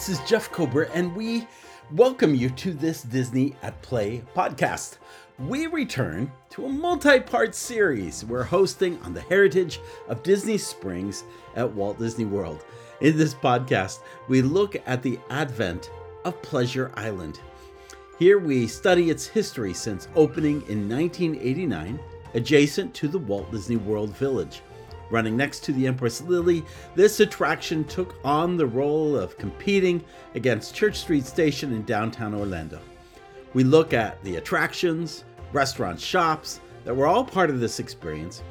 Hi, this is Jeff Kober, and we welcome you to this Disney at Play podcast. We return to a multi part series we're hosting on the heritage of Disney Springs at Walt Disney World. In this podcast, we look at the advent of Pleasure Island. Here we study its history since opening in 1989, adjacent to the Walt Disney World Village. Running next to the Empress Lily, this attraction took on the role of competing against Church Street Station in downtown Orlando. We look at the attractions, restaurants, shops that were all part of this experience,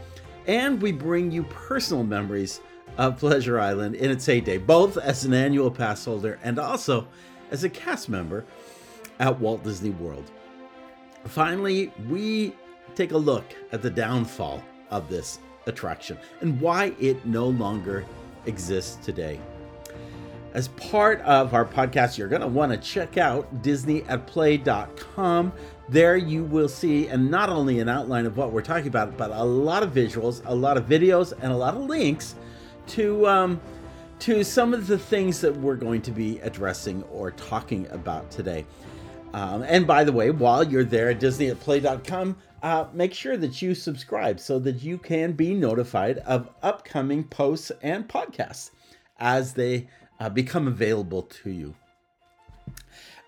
and we bring you personal memories of Pleasure Island in its heyday, both as an annual pass holder and also as a cast member at Walt Disney World. Finally, we take a look at the downfall of this attraction and why it no longer exists today. As part of our podcast, you're going to want to check out disneyatplay.com. There you will see, and not only an outline of what we're talking about, but a lot of visuals, a lot of videos, and a lot of links to um, to some of the things that we're going to be addressing or talking about today. Um, and by the way, while you're there at disneyatplay.com, uh, make sure that you subscribe so that you can be notified of upcoming posts and podcasts as they uh, become available to you.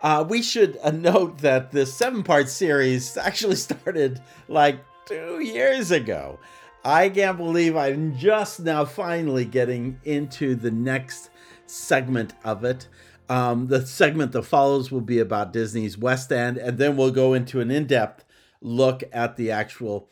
Uh, we should uh, note that this seven part series actually started like two years ago. I can't believe I'm just now finally getting into the next segment of it. Um, the segment that follows will be about Disney's West End, and then we'll go into an in depth look at the actual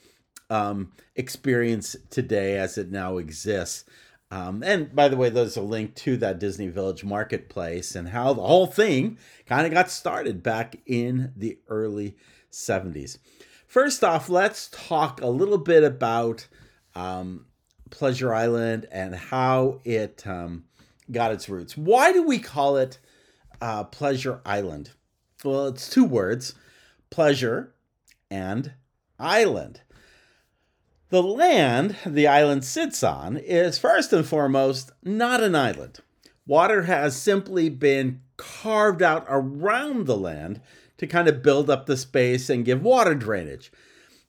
um, experience today as it now exists. Um, and by the way, there's a link to that Disney Village marketplace and how the whole thing kind of got started back in the early 70s. First off, let's talk a little bit about um, Pleasure Island and how it um, got its roots. Why do we call it uh, Pleasure Island? Well, it's two words pleasure and island. The land the island sits on is first and foremost not an island. Water has simply been carved out around the land to kind of build up the space and give water drainage.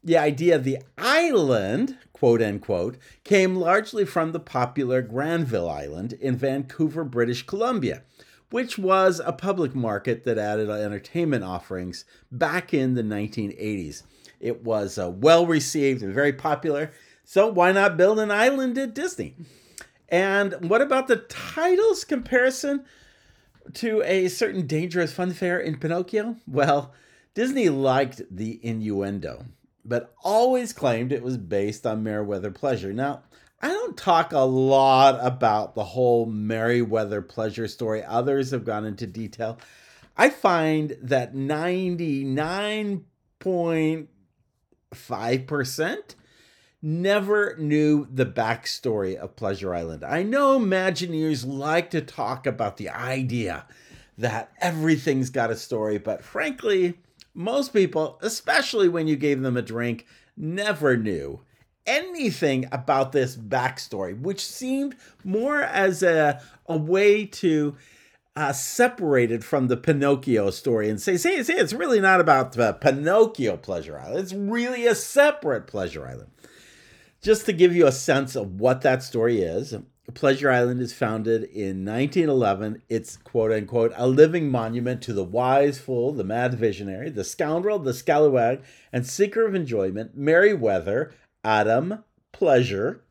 The idea of the island, quote unquote, came largely from the popular Granville Island in Vancouver, British Columbia, which was a public market that added entertainment offerings back in the 1980s. It was uh, well received and very popular, so why not build an island at Disney? And what about the titles comparison to a certain dangerous fun fair in Pinocchio? Well, Disney liked the innuendo, but always claimed it was based on Merriweather Pleasure. Now, I don't talk a lot about the whole Merriweather pleasure story. Others have gone into detail. I find that 99.5% never knew the backstory of Pleasure Island. I know Imagineers like to talk about the idea that everything's got a story, but frankly, most people, especially when you gave them a drink, never knew anything about this backstory, which seemed more as a, a way to uh, separate it from the Pinocchio story and say, say, say, it's really not about the Pinocchio Pleasure Island. It's really a separate Pleasure Island. Just to give you a sense of what that story is, Pleasure Island is founded in 1911. It's quote unquote a living monument to the wise fool, the mad visionary, the scoundrel, the scallywag, and seeker of enjoyment, Merriweather, Adam Pleasure,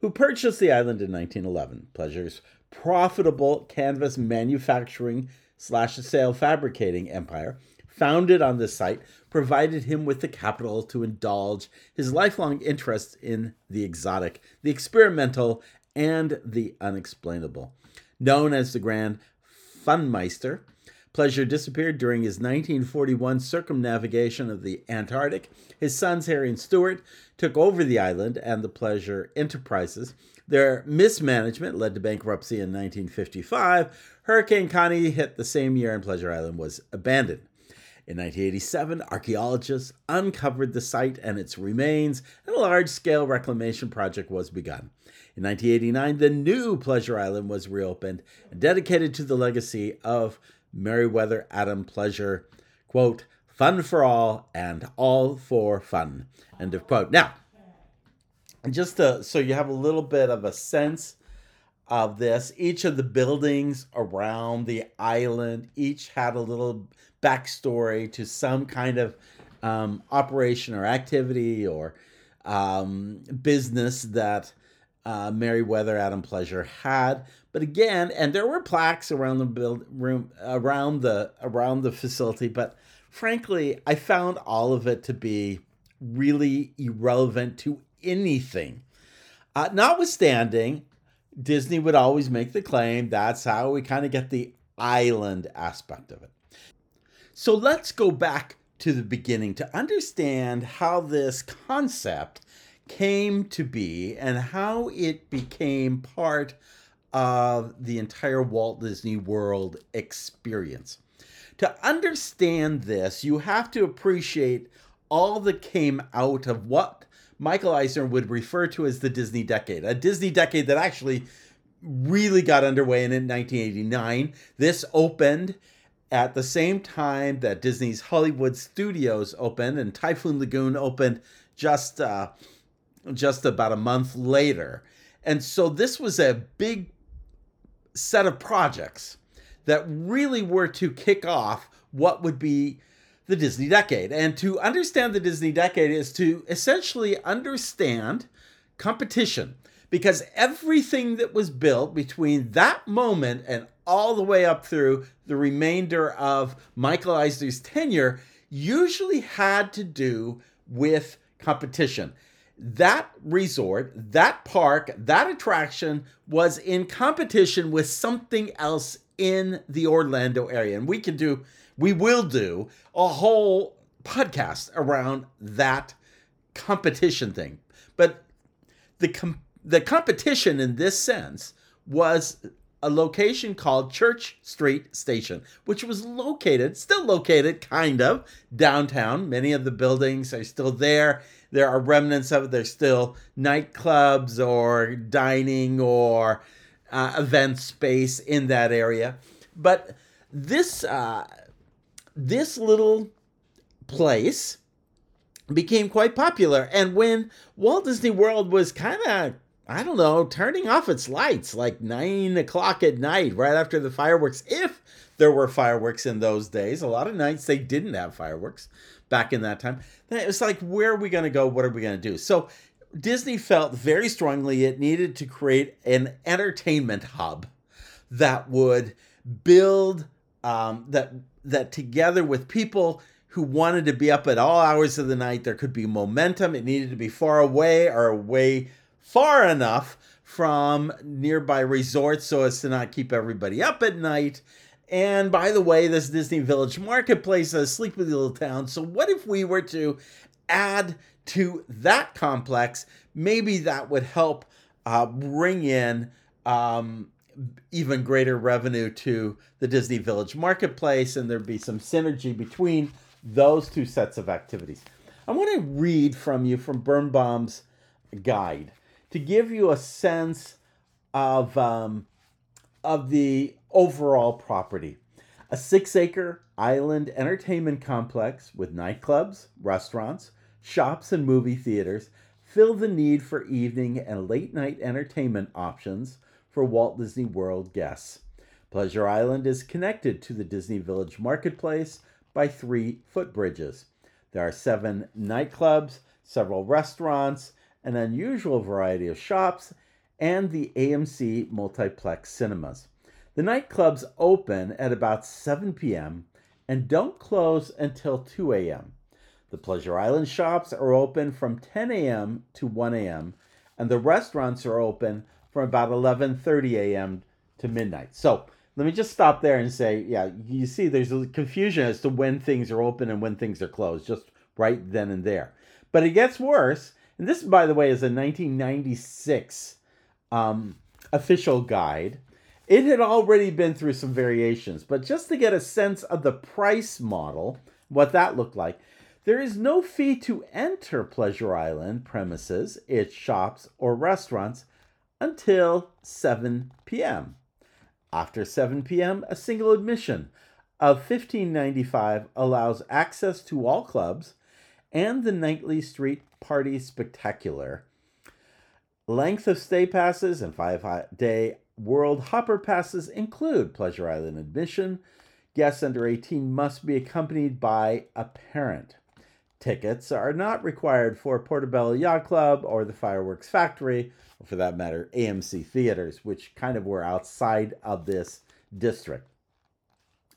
who purchased the island in 1911. Pleasure's profitable canvas manufacturing slash sale fabricating empire, founded on this site, provided him with the capital to indulge his lifelong interest in the exotic, the experimental, and the unexplainable. Known as the Grand Funmeister, Pleasure disappeared during his 1941 circumnavigation of the Antarctic. His sons, Harry and Stuart, took over the island and the Pleasure Enterprises. Their mismanagement led to bankruptcy in 1955. Hurricane Connie hit the same year, and Pleasure Island was abandoned. In 1987, archaeologists uncovered the site and its remains, and a large scale reclamation project was begun. In 1989, the new Pleasure Island was reopened and dedicated to the legacy of Merriweather Adam Pleasure. Quote, fun for all and all for fun. End of quote. Now, just to, so you have a little bit of a sense of this, each of the buildings around the island each had a little backstory to some kind of um, operation or activity or um, business that uh, Merriweather Adam Pleasure had. But again, and there were plaques around the build room around the around the facility, but frankly, I found all of it to be really irrelevant to anything. Uh, notwithstanding, Disney would always make the claim that's how we kind of get the island aspect of it. So let's go back to the beginning to understand how this concept came to be and how it became part of the entire Walt Disney World experience. To understand this, you have to appreciate all that came out of what Michael Eisner would refer to as the Disney decade, a Disney decade that actually really got underway in 1989. This opened at the same time that Disney's Hollywood Studios opened and Typhoon Lagoon opened just uh, just about a month later. And so this was a big set of projects that really were to kick off what would be the Disney decade. And to understand the Disney decade is to essentially understand competition because everything that was built between that moment and all the way up through the remainder of Michael Eisner's tenure usually had to do with competition. That resort, that park, that attraction was in competition with something else in the Orlando area. And we can do we will do a whole podcast around that competition thing. But the com- the competition in this sense was a location called Church Street Station, which was located, still located, kind of downtown. Many of the buildings are still there. There are remnants of it. There's still nightclubs or dining or uh, event space in that area. But this uh, this little place became quite popular. And when Walt Disney World was kind of, I don't know, turning off its lights like nine o'clock at night, right after the fireworks, if there were fireworks in those days, a lot of nights they didn't have fireworks back in that time. Then it was like, where are we going to go? What are we going to do? So Disney felt very strongly it needed to create an entertainment hub that would build um, that that together with people who wanted to be up at all hours of the night, there could be momentum. It needed to be far away or away far enough from nearby resorts so as to not keep everybody up at night. And by the way, this Disney Village Marketplace is a sleepy little town. So, what if we were to add to that complex? Maybe that would help uh, bring in um, even greater revenue to the Disney Village marketplace, and there'd be some synergy between those two sets of activities. I want to read from you from Birnbaum's guide to give you a sense of um, of the overall property. A six acre island entertainment complex with nightclubs, restaurants, shops, and movie theaters fill the need for evening and late night entertainment options for Walt Disney World guests. Pleasure Island is connected to the Disney Village Marketplace by three footbridges. There are seven nightclubs, several restaurants, an unusual variety of shops, and the AMC multiplex cinemas. The nightclubs open at about 7 p.m. and don't close until 2 a.m. The Pleasure Island shops are open from 10 a.m. to 1 a.m., and the restaurants are open from about 11:30 a.m. to midnight. So let me just stop there and say, yeah, you see, there's a confusion as to when things are open and when things are closed, just right then and there. But it gets worse, and this, by the way, is a 1996 um, official guide. It had already been through some variations, but just to get a sense of the price model what that looked like. There is no fee to enter Pleasure Island premises, its shops, or restaurants until 7 p.m. After 7 p.m., a single admission of 1595 allows access to all clubs and the nightly street party spectacular. Length of stay passes and five day World Hopper passes include Pleasure Island admission. Guests under 18 must be accompanied by a parent. Tickets are not required for Portobello Yacht Club or the Fireworks Factory, or for that matter, AMC theaters, which kind of were outside of this district.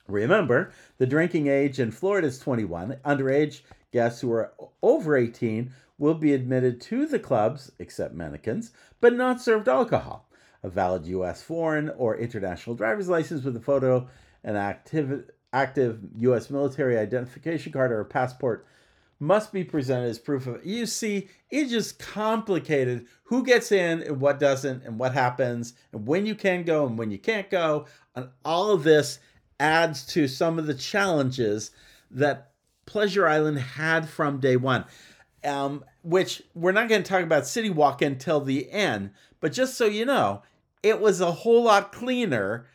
Remember, the drinking age in Florida is 21. Underage guests who are over 18 will be admitted to the clubs, except mannequins, but not served alcohol. A valid U.S. foreign or international driver's license with a photo, an active, active U.S. military identification card, or a passport must be presented as proof of it. you see it's just complicated who gets in and what doesn't and what happens and when you can go and when you can't go and all of this adds to some of the challenges that pleasure island had from day one um, which we're not going to talk about city walk until the end but just so you know it was a whole lot cleaner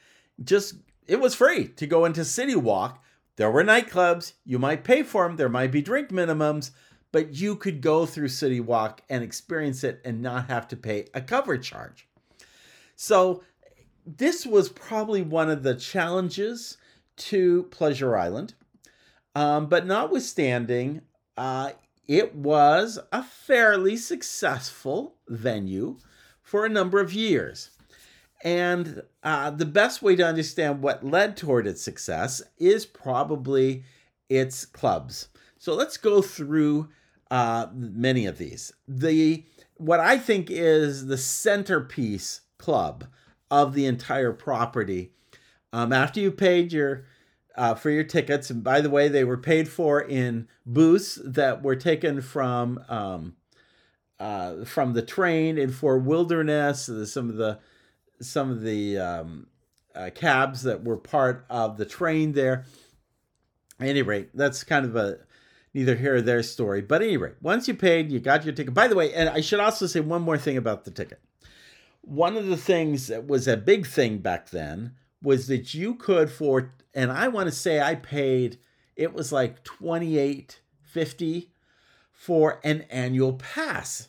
just it was free to go into city walk there were nightclubs. You might pay for them. There might be drink minimums, but you could go through City Walk and experience it and not have to pay a cover charge. So, this was probably one of the challenges to Pleasure Island. Um, but notwithstanding, uh, it was a fairly successful venue for a number of years. And uh, the best way to understand what led toward its success is probably its clubs. So let's go through uh, many of these. The what I think is the centerpiece club of the entire property. Um, after you paid your uh, for your tickets, and by the way, they were paid for in booths that were taken from um, uh, from the train in Fort Wilderness. Some of the some of the um, uh, cabs that were part of the train there. At any rate, that's kind of a neither here or there story. But at any rate, once you paid, you got your ticket. By the way, and I should also say one more thing about the ticket. One of the things that was a big thing back then was that you could for and I want to say I paid it was like 28.50 for an annual pass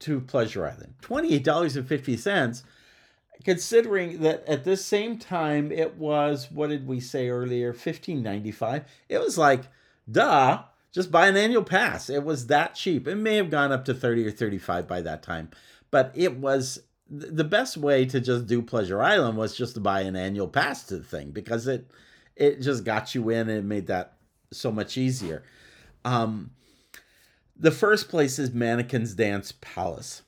to Pleasure Island. $28.50 considering that at this same time it was what did we say earlier 1595 it was like duh just buy an annual pass. It was that cheap. It may have gone up to 30 or 35 by that time but it was the best way to just do pleasure island was just to buy an annual pass to the thing because it it just got you in and it made that so much easier. Um the first place is mannequins dance palace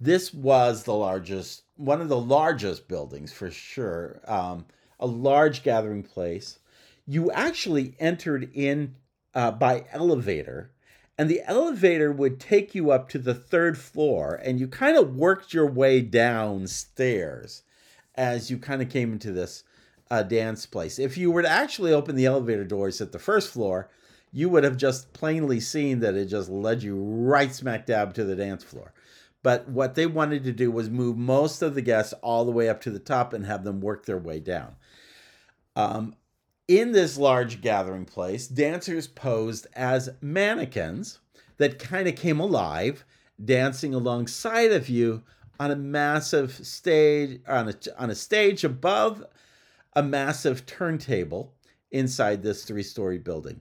this was the largest one of the largest buildings for sure, um, a large gathering place. You actually entered in uh, by elevator, and the elevator would take you up to the third floor, and you kind of worked your way downstairs as you kind of came into this uh, dance place. If you were to actually open the elevator doors at the first floor, you would have just plainly seen that it just led you right smack dab to the dance floor. But what they wanted to do was move most of the guests all the way up to the top and have them work their way down. Um, in this large gathering place, dancers posed as mannequins that kind of came alive, dancing alongside of you on a massive stage on a, on a stage above a massive turntable inside this three-story building.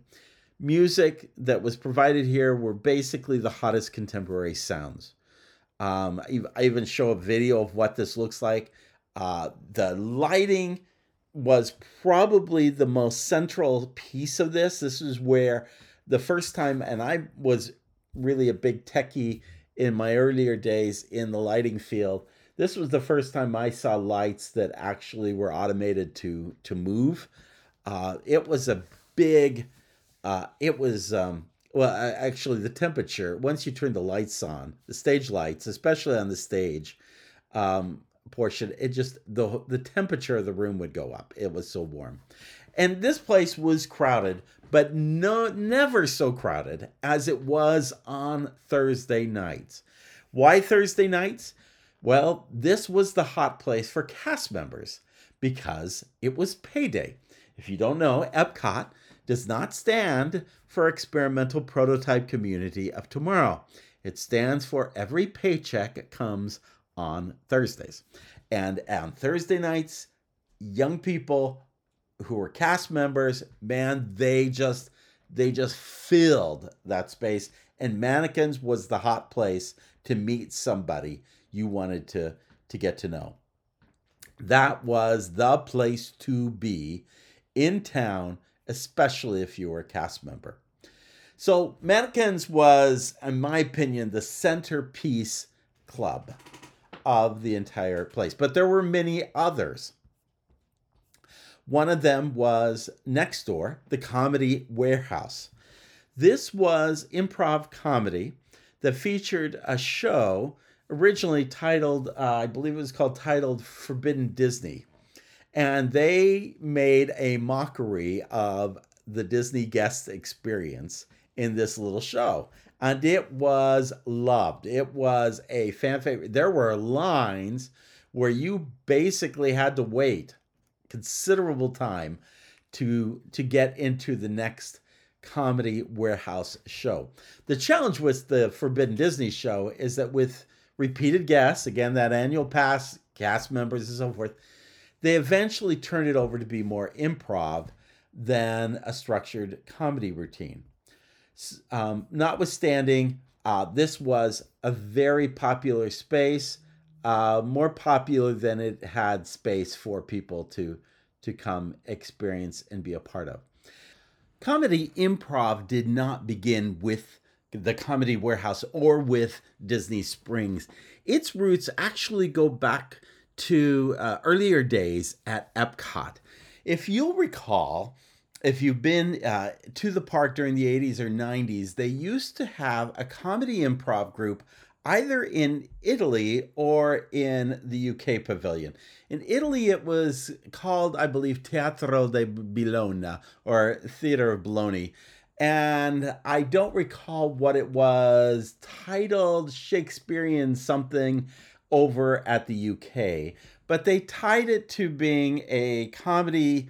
Music that was provided here were basically the hottest contemporary sounds. Um, I even show a video of what this looks like. Uh, the lighting was probably the most central piece of this. This is where the first time, and I was really a big techie in my earlier days in the lighting field. This was the first time I saw lights that actually were automated to to move. Uh, it was a big. Uh, it was um, well, actually, the temperature, once you turn the lights on, the stage lights, especially on the stage, um, portion, it just the the temperature of the room would go up. It was so warm. And this place was crowded, but no never so crowded as it was on Thursday nights. Why Thursday nights? Well, this was the hot place for cast members because it was payday. If you don't know, Epcot does not stand for Experimental Prototype Community of Tomorrow. It stands for every paycheck comes on Thursdays. And on Thursday nights, young people who were cast members, man, they just they just filled that space and mannequins was the hot place to meet somebody you wanted to to get to know. That was the place to be in town, especially if you were a cast member. So, Mannequins was, in my opinion, the centerpiece club of the entire place. But there were many others. One of them was next door, the Comedy Warehouse. This was improv comedy that featured a show originally titled, uh, I believe it was called titled Forbidden Disney. And they made a mockery of the Disney guest experience in this little show. And it was loved. It was a fan favorite. There were lines where you basically had to wait considerable time to to get into the next comedy warehouse show. The challenge with the Forbidden Disney show is that with repeated guests, again that annual pass, cast members and so forth, they eventually turned it over to be more improv than a structured comedy routine. Um, notwithstanding, uh, this was a very popular space, uh, more popular than it had space for people to to come experience and be a part of. Comedy improv did not begin with the Comedy Warehouse or with Disney Springs. Its roots actually go back to uh, earlier days at Epcot. If you'll recall, if you've been uh, to the park during the 80s or 90s, they used to have a comedy improv group either in Italy or in the UK pavilion. In Italy, it was called, I believe, Teatro di Bologna or Theater of Bologna. And I don't recall what it was titled Shakespearean something over at the UK, but they tied it to being a comedy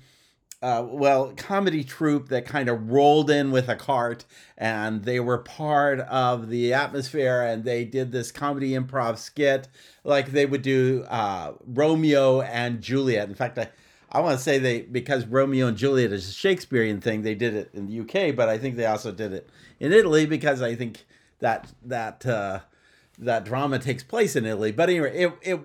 uh, well, comedy troupe that kind of rolled in with a cart and they were part of the atmosphere and they did this comedy improv skit like they would do uh, Romeo and Juliet. In fact, I, I want to say they, because Romeo and Juliet is a Shakespearean thing, they did it in the UK, but I think they also did it in Italy because I think that, that, uh, that drama takes place in Italy. But anyway, it, it,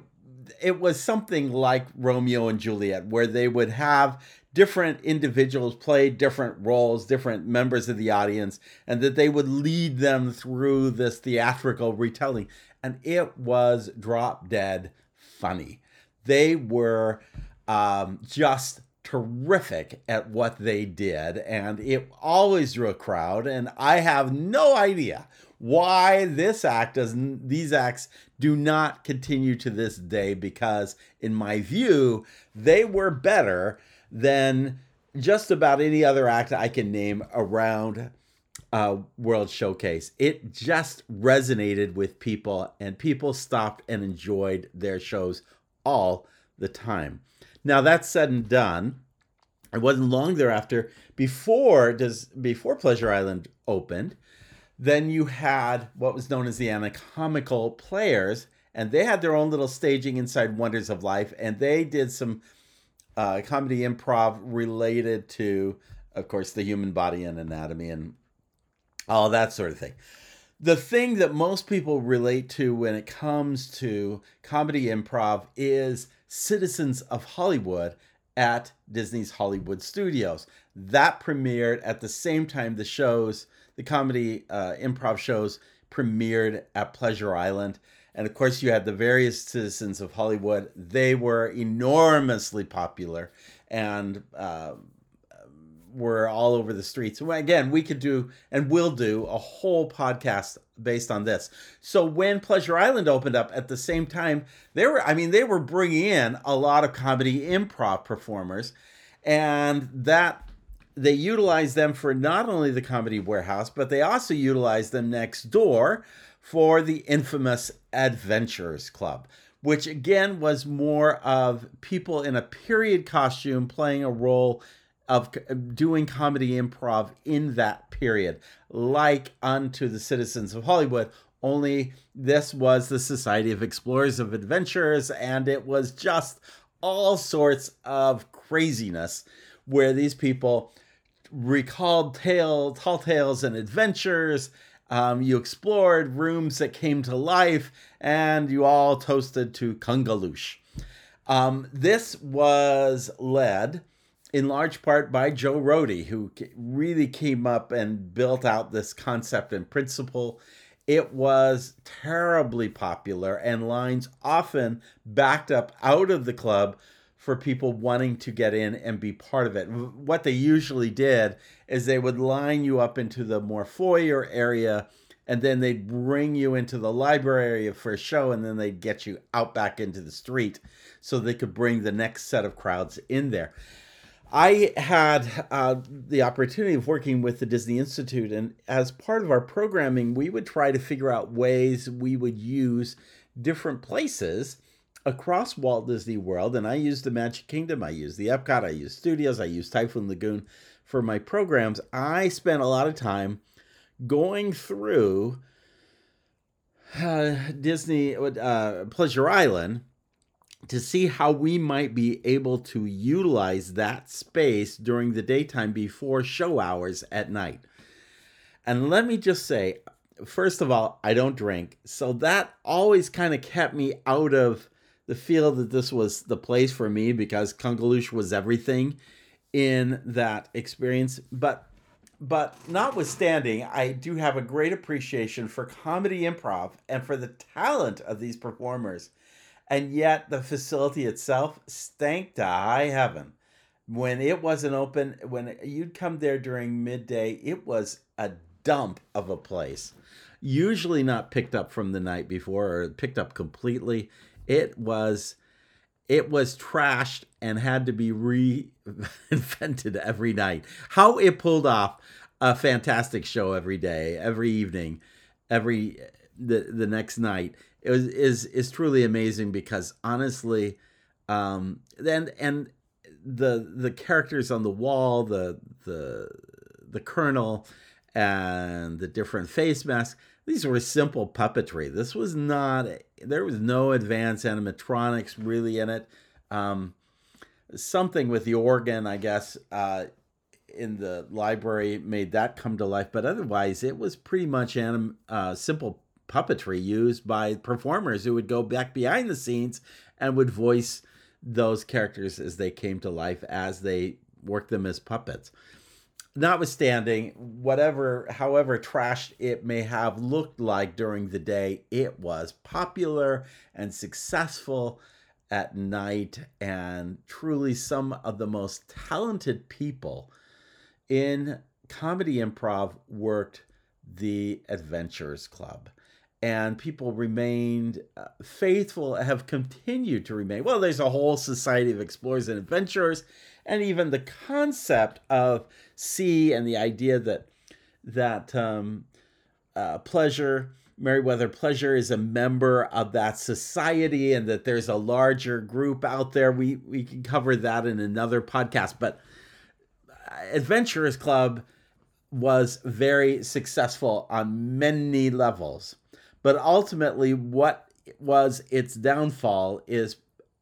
it was something like Romeo and Juliet, where they would have different individuals play different roles, different members of the audience, and that they would lead them through this theatrical retelling. And it was drop dead funny. They were um, just terrific at what they did, and it always drew a crowd. And I have no idea why this act doesn't these acts do not continue to this day because in my view they were better than just about any other act I can name around uh, World Showcase. It just resonated with people, and people stopped and enjoyed their shows all the time. Now, that said and done, it wasn't long thereafter before does before Pleasure Island opened. Then you had what was known as the anatomical players, and they had their own little staging inside Wonders of Life, and they did some uh, comedy improv related to, of course, the human body and anatomy and all that sort of thing. The thing that most people relate to when it comes to comedy improv is Citizens of Hollywood at Disney's Hollywood Studios. That premiered at the same time the shows, the comedy uh, improv shows premiered at Pleasure Island. And of course, you had the various citizens of Hollywood. They were enormously popular and uh, were all over the streets. Again, we could do and will do a whole podcast based on this. So when Pleasure Island opened up at the same time, they were I mean they were bringing in a lot of comedy improv performers and that they utilized them for not only the comedy warehouse but they also utilized them next door for the infamous Adventurers Club, which again was more of people in a period costume playing a role of doing comedy improv in that period, like unto the citizens of Hollywood. Only this was the Society of Explorers of Adventures, and it was just all sorts of craziness where these people recalled tale, tall tales and adventures. Um, you explored rooms that came to life, and you all toasted to Kungaloosh. Um, this was led in large part by Joe Rohde, who really came up and built out this concept and principle. It was terribly popular, and lines often backed up out of the club for people wanting to get in and be part of it. What they usually did is they would line you up into the more foyer area and then they'd bring you into the library area for a show and then they'd get you out back into the street so they could bring the next set of crowds in there. I had uh, the opportunity of working with the Disney Institute, and as part of our programming, we would try to figure out ways we would use different places across Walt Disney World. And I use the Magic Kingdom, I use the Epcot, I use Studios, I use Typhoon Lagoon for my programs. I spent a lot of time going through uh, Disney uh, Pleasure Island to see how we might be able to utilize that space during the daytime before show hours at night. And let me just say, first of all, I don't drink. So that always kind of kept me out of the feel that this was the place for me because Kungaloosh was everything in that experience. But but notwithstanding, I do have a great appreciation for comedy improv and for the talent of these performers and yet the facility itself stank to high heaven. When it wasn't open, when you'd come there during midday, it was a dump of a place. Usually not picked up from the night before or picked up completely. It was it was trashed and had to be reinvented every night. How it pulled off a fantastic show every day, every evening, every the the next night it was is is truly amazing because honestly, um, and and the the characters on the wall, the the the colonel, and the different face masks. These were simple puppetry. This was not. There was no advanced animatronics really in it. Um, something with the organ, I guess, uh, in the library made that come to life. But otherwise, it was pretty much anim- uh, simple puppetry used by performers who would go back behind the scenes and would voice those characters as they came to life as they worked them as puppets. Notwithstanding, whatever, however trashed it may have looked like during the day, it was popular and successful at night, and truly some of the most talented people in comedy improv worked the Adventurers Club and people remained uh, faithful, have continued to remain. Well, there's a whole society of explorers and adventurers, and even the concept of sea and the idea that that um, uh, pleasure, Merriweather Pleasure, is a member of that society, and that there's a larger group out there. We we can cover that in another podcast, but uh, Adventurers Club was very successful on many levels but ultimately, what was its downfall is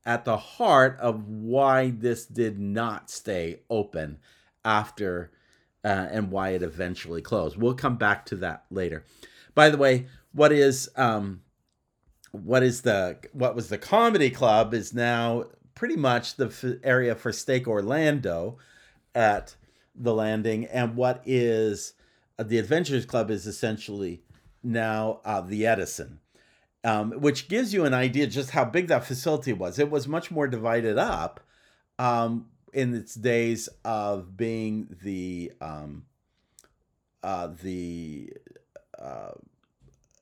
at the heart of why this did not stay open after uh, and why it eventually closed. We'll come back to that later. By the way, what is um, what is the what was the comedy club is now pretty much the f- area for Steak Orlando at the landing, and what is uh, the Adventures Club is essentially now uh, the Edison, um, which gives you an idea just how big that facility was. It was much more divided up um, in its days of being the um, uh, the uh,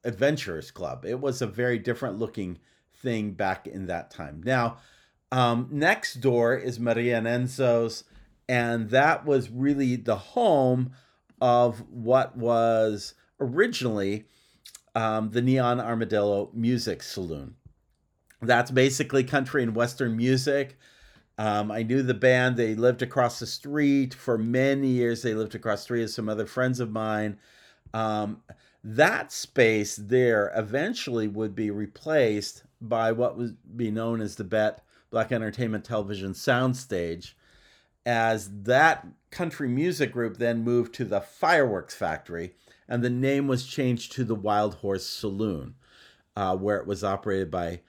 Adventurers Club. It was a very different looking thing back in that time. Now, um, next door is Maria Enzo's, and that was really the home of what was originally um, the Neon Armadillo Music Saloon. That's basically country and western music. Um, I knew the band. They lived across the street for many years. They lived across the street with some other friends of mine. Um, that space there eventually would be replaced by what would be known as the BET Black Entertainment Television Soundstage, as that country music group then moved to the Fireworks Factory, and the name was changed to the Wild Horse Saloon, uh, where it was operated by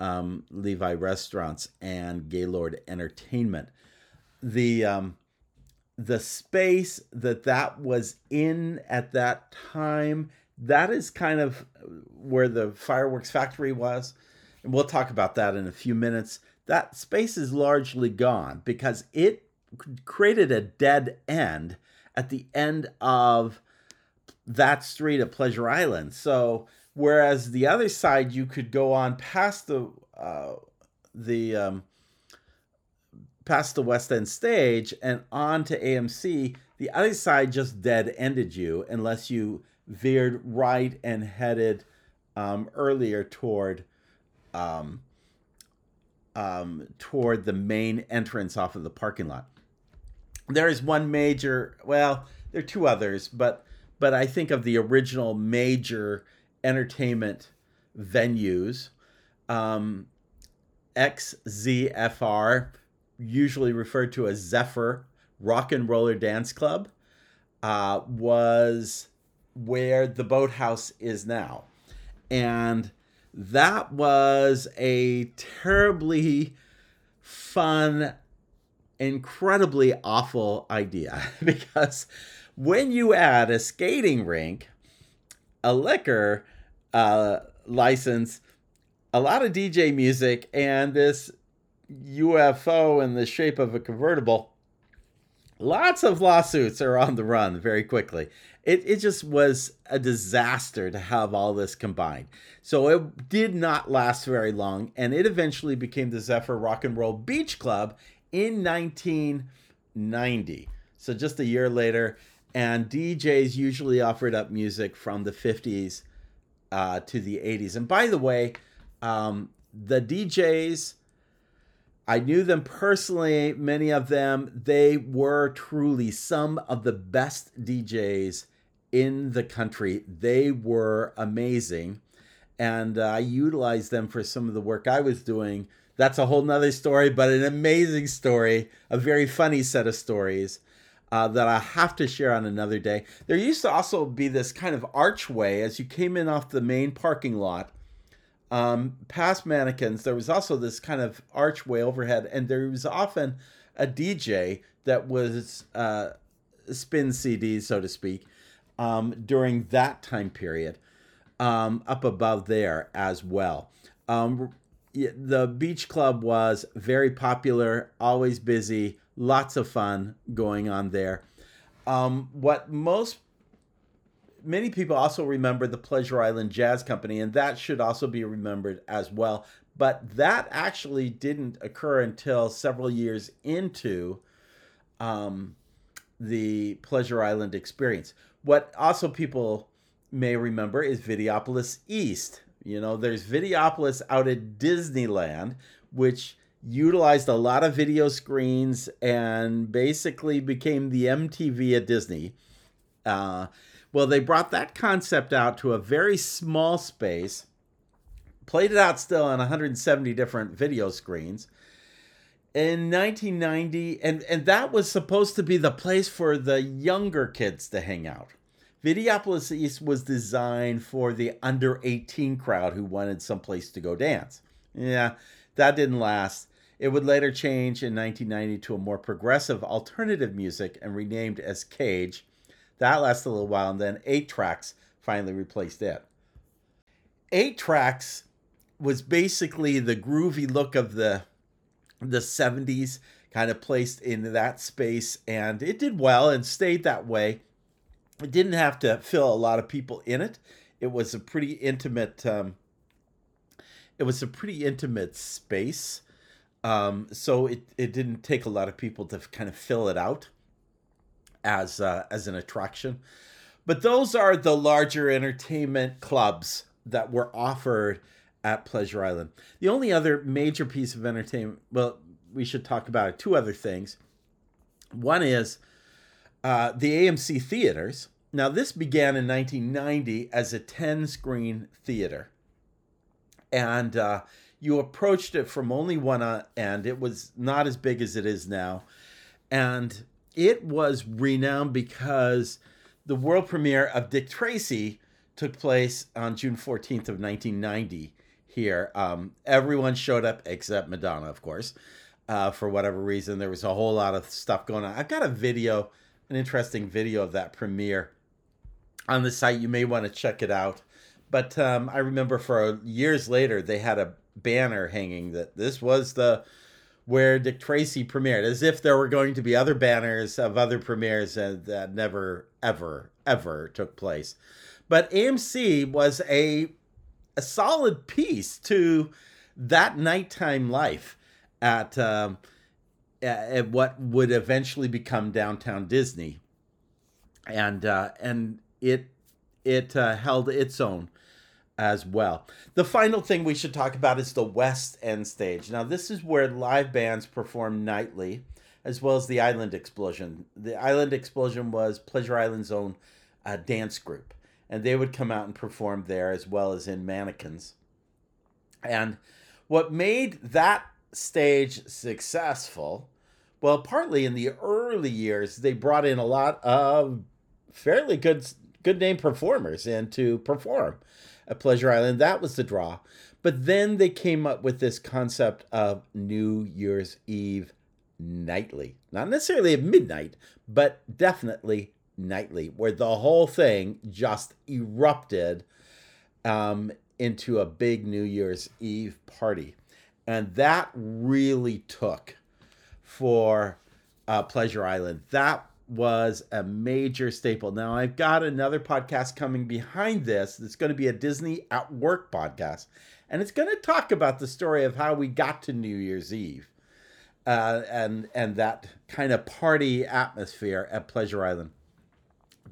um, Levy Restaurants and Gaylord Entertainment. The um, the space that that was in at that time that is kind of where the fireworks factory was and we'll talk about that in a few minutes that space is largely gone because it created a dead end at the end of that street at pleasure island so whereas the other side you could go on past the uh, the um, past the West End stage and on to AMC. The other side just dead ended you unless you veered right and headed um, earlier toward um, um, toward the main entrance off of the parking lot. There is one major, well, there are two others, but but I think of the original major entertainment venues. Um, XZFR, usually referred to as Zephyr Rock and Roller Dance Club, uh, was where the boathouse is now. And that was a terribly fun, incredibly awful idea because when you add a skating rink a liquor uh, license, a lot of DJ music, and this UFO in the shape of a convertible. Lots of lawsuits are on the run very quickly. It, it just was a disaster to have all this combined. So it did not last very long, and it eventually became the Zephyr Rock and Roll Beach Club in 1990. So just a year later, and DJs usually offered up music from the 50s uh, to the 80s. And by the way, um, the DJs, I knew them personally, many of them. They were truly some of the best DJs in the country. They were amazing. And uh, I utilized them for some of the work I was doing. That's a whole nother story, but an amazing story, a very funny set of stories uh, that I have to share on another day. There used to also be this kind of archway as you came in off the main parking lot. Um, past mannequins, there was also this kind of archway overhead, and there was often a DJ that was uh, spin CDs, so to speak, um, during that time period, um, up above there as well. Um, the beach club was very popular, always busy, lots of fun going on there. Um, what most many people also remember the Pleasure Island Jazz Company, and that should also be remembered as well. But that actually didn't occur until several years into um, the Pleasure Island experience. What also people may remember is Videopolis East. You know, there's Videopolis out at Disneyland, which utilized a lot of video screens and basically became the MTV at Disney. Uh, well, they brought that concept out to a very small space, played it out still on 170 different video screens. In 1990, and, and that was supposed to be the place for the younger kids to hang out. Videopolis East was designed for the under 18 crowd who wanted someplace to go dance. Yeah, that didn't last. It would later change in 1990 to a more progressive alternative music and renamed as Cage. That lasted a little while, and then Eight Tracks finally replaced it. Eight Tracks was basically the groovy look of the the 70s, kind of placed in that space, and it did well and stayed that way. It didn't have to fill a lot of people in it. it was a pretty intimate. Um, it was a pretty intimate space, um, so it it didn't take a lot of people to kind of fill it out as uh, as an attraction. But those are the larger entertainment clubs that were offered at Pleasure Island. The only other major piece of entertainment, well, we should talk about. Two other things. One is uh, the AMC theaters. Now, this began in 1990 as a 10 screen theater. And uh, you approached it from only one uh, end. It was not as big as it is now. And it was renowned because the world premiere of Dick Tracy took place on June 14th of 1990 here. Um, everyone showed up except Madonna, of course, uh, for whatever reason. There was a whole lot of stuff going on. I've got a video, an interesting video of that premiere on the site. You may want to check it out. But um, I remember for years later, they had a banner hanging that this was the where Dick Tracy premiered, as if there were going to be other banners of other premieres and that never, ever, ever took place. But AMC was a a solid piece to that nighttime life at um, at what would eventually become downtown Disney, and uh, and it it uh, held its own as well. The final thing we should talk about is the West End stage. Now, this is where live bands perform nightly, as well as the Island Explosion. The Island Explosion was Pleasure Island's own uh, dance group, and they would come out and perform there as well as in Mannequins. And what made that stage successful, well, partly in the early years, they brought in a lot of fairly good good name performers in to perform Pleasure Island. That was the draw. But then they came up with this concept of New Year's Eve nightly. Not necessarily at midnight, but definitely nightly, where the whole thing just erupted um, into a big New Year's Eve party. And that really took for uh, Pleasure Island. That was a major staple. Now, I've got another podcast coming behind this It's going to be a Disney at Work podcast. And it's going to talk about the story of how we got to New Year's Eve uh, and, and that kind of party atmosphere at Pleasure Island.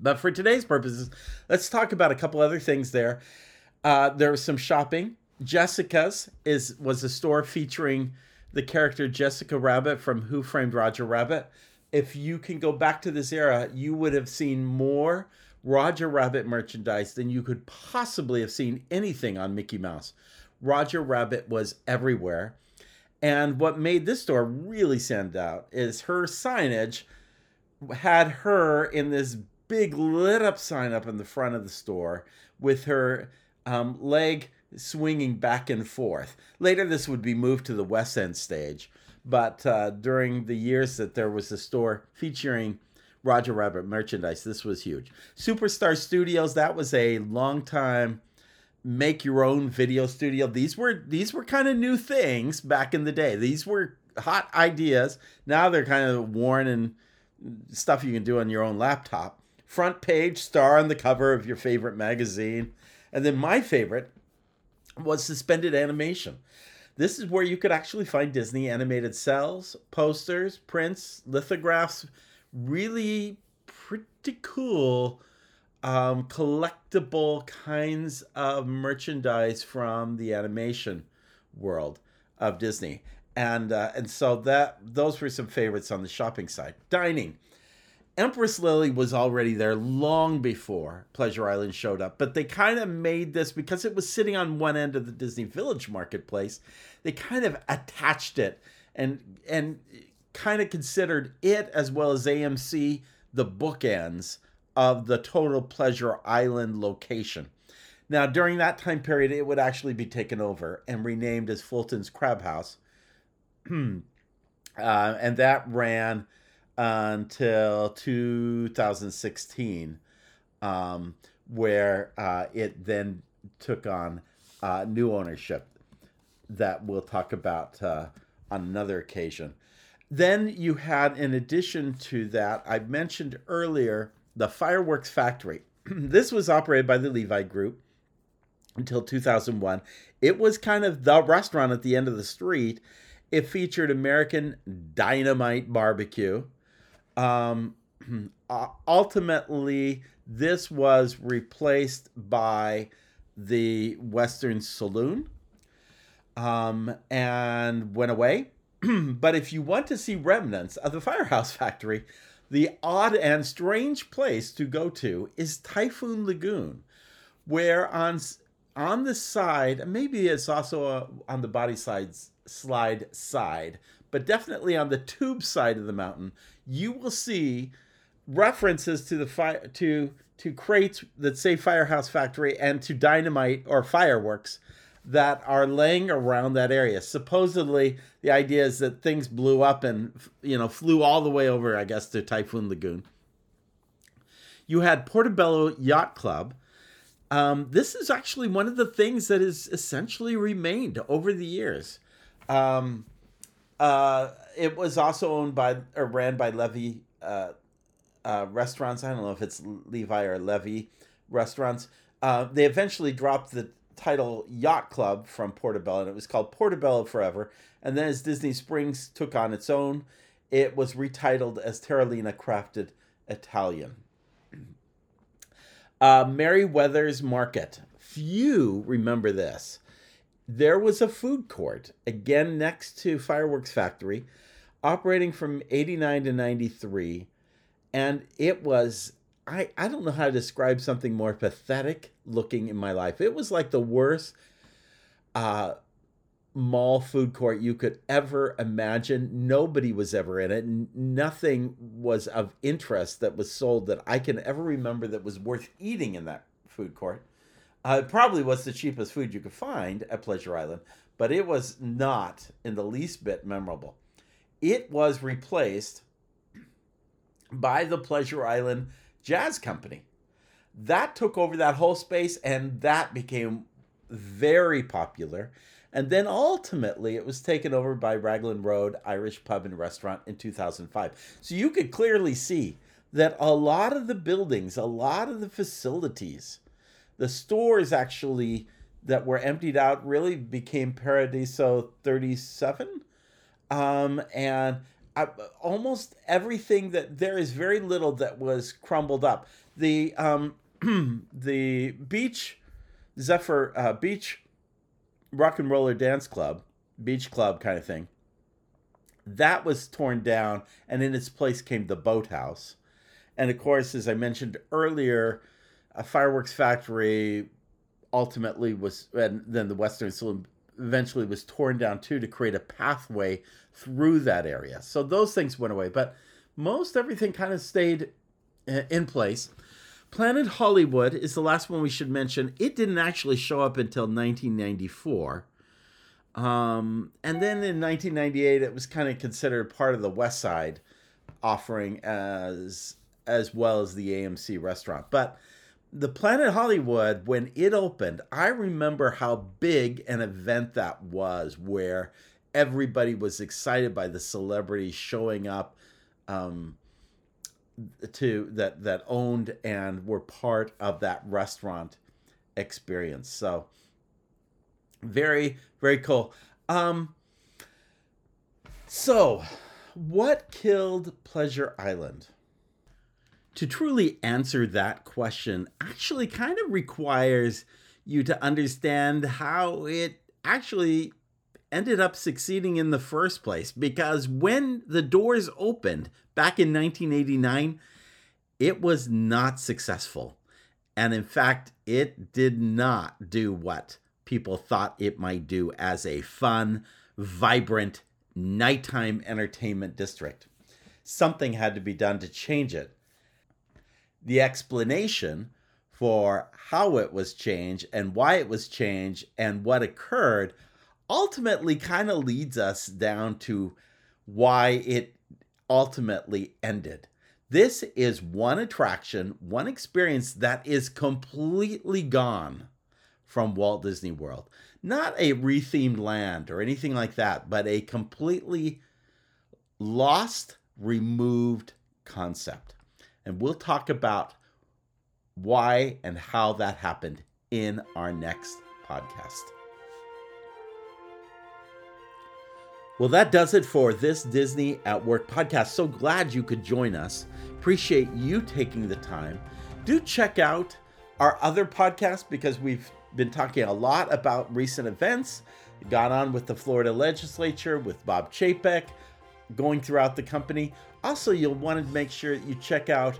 But for today's purposes, let's talk about a couple other things there. Uh, there was some shopping. Jessica's is was a store featuring the character Jessica Rabbit from Who Framed Roger Rabbit if you can go back to this era, you would have seen more Roger Rabbit merchandise than you could possibly have seen anything on Mickey Mouse. Roger Rabbit was everywhere. And what made this store really stand out is her signage had her in this big lit up sign up in the front of the store with her um, leg swinging back and forth. Later, this would be moved to the West End stage. But uh, during the years that there was a store featuring Roger Rabbit merchandise, this was huge. Superstar Studios, that was a long time make your own video studio. These were these were kind of new things back in the day. These were hot ideas. Now they're kind of worn and stuff you can do on your own laptop. Front page, star on the cover of your favorite magazine. And then my favorite was suspended animation. This is where you could actually find Disney animated cels, posters, prints, lithographs, really pretty cool um, collectible kinds of merchandise from the animation world of Disney. And uh, and so that those were some favorites on the shopping side. Dining. Empress Lily was already there long before Pleasure Island showed up, but they kind of made this because it was sitting on one end of the Disney Village marketplace. They kind of attached it and and kind of considered it as well as AMC the bookends of the total Pleasure Island location. Now, during that time period, it would actually be taken over and renamed as Fulton's Crab House. uh, and that ran until 2016, um, where uh, it then took on uh, new ownership that we'll talk about uh, on another occasion. Then you had, in addition to that, I mentioned earlier the Fireworks Factory. this was operated by the Levi Group. until 2001. It was kind of the restaurant at the end of the street. It featured American Dynamite Barbecue. Um, ultimately, this was replaced by the Western Saloon um, and went away. but if you want to see remnants of the Firehouse Factory, the odd and strange place to go to is Typhoon Lagoon, where on on the side, maybe it's also a, on the body sides slide side, but definitely on the tube side of the mountain, you will see references to the fire to to crates that say Firehouse Factory and to dynamite or fireworks that are laying around that area. Supposedly, the idea is that things blew up and you know flew all the way over, I guess, to Typhoon Lagoon. You had Portobello Yacht Club. Um, this is actually one of the things that has essentially remained over the years. Um, uh, it was also owned by or ran by Levy uh, uh, Restaurants. I don't know if it's Levi or Levy Restaurants. Uh, they eventually dropped the title Yacht Club from Portobello, and it was called Portobello Forever. And then as Disney Springs took on its own, it was retitled as Terralina Crafted Italian. Uh, Merriweather's Market. Few remember this. There was a food court, again next to Fireworks Factory, operating from 89 to 93. And it was I, I don't know how to describe something more pathetic looking in my life. It was like the worst uh, mall food court you could ever imagine. Nobody was ever in it. Nothing was of interest that was sold that I can ever remember that was worth eating in that food court. Uh, it probably was the cheapest food you could find at Pleasure Island, but it was not in the least bit memorable. It was replaced by the Pleasure Island Jazz Company. That took over that whole space and that became very popular. And then ultimately, it was taken over by Raglan Road Irish Pub and Restaurant in 2005. So you could clearly see that a lot of the buildings, a lot of the facilities, the stores actually that were emptied out really became Paradiso 37. Um, and almost everything that there is very little that was crumbled up. The um, the beach Zephyr uh, Beach Rock and Roller Dance Club, beach club kind of thing. That was torn down, and in its place came the boathouse. And of course, as I mentioned earlier, a fireworks factory ultimately was, and then the Western Saloon eventually was torn down too to create a pathway through that area. So those things went away, but most everything kind of stayed uh, in place. Planet Hollywood is the last one we should mention. It didn't actually show up until 1994. Um, and then in 1998, it was kind of considered part of the West Side offering as as well as the AMC restaurant. But the Planet Hollywood, when it opened, I remember how big an event that was, where everybody was excited by the celebrities showing up um, to that that owned and were part of that restaurant experience. So very very cool. Um, so what killed Pleasure Island? To truly answer that question actually kind of requires you to understand how it actually ended up succeeding in the first place because when the doors opened back in 1989, it was not successful. And in fact, it did not do what people thought it might do as a fun, vibrant, nighttime entertainment district. Something had to be done to change it. The explanation for how it was changed and why it was changed and what occurred ultimately kind of leads us down to why it ultimately ended. This is one attraction, one experience that is completely gone from Walt Disney World. Not a rethemed land or anything like that, but a completely lost, removed concept. And we'll talk about why and how that happened in our next podcast. Well, that does it for this Disney at Work podcast. So glad you could join us. Appreciate you taking the time. Do check out our other podcasts because we've been talking a lot about recent events. Got on with the Florida legislature, with Bob Chapek, going throughout the company. Also, you'll want to make sure you check out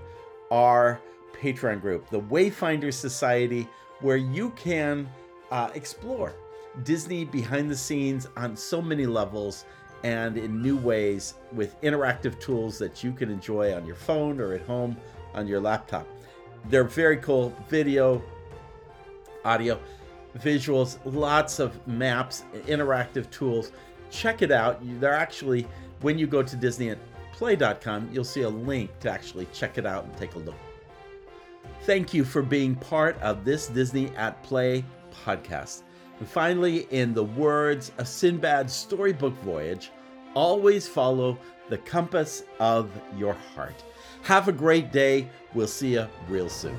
our Patreon group, the Wayfinder Society, where you can uh, explore Disney behind the scenes on so many levels and in new ways with interactive tools that you can enjoy on your phone or at home on your laptop. They're very cool video, audio, visuals, lots of maps, interactive tools. Check it out. They're actually, when you go to DisneyAtPlay.com, you'll see a link to actually check it out and take a look. Thank you for being part of this Disney at Play podcast. And finally, in the words of Sinbad's storybook voyage, always follow the compass of your heart. Have a great day. We'll see you real soon.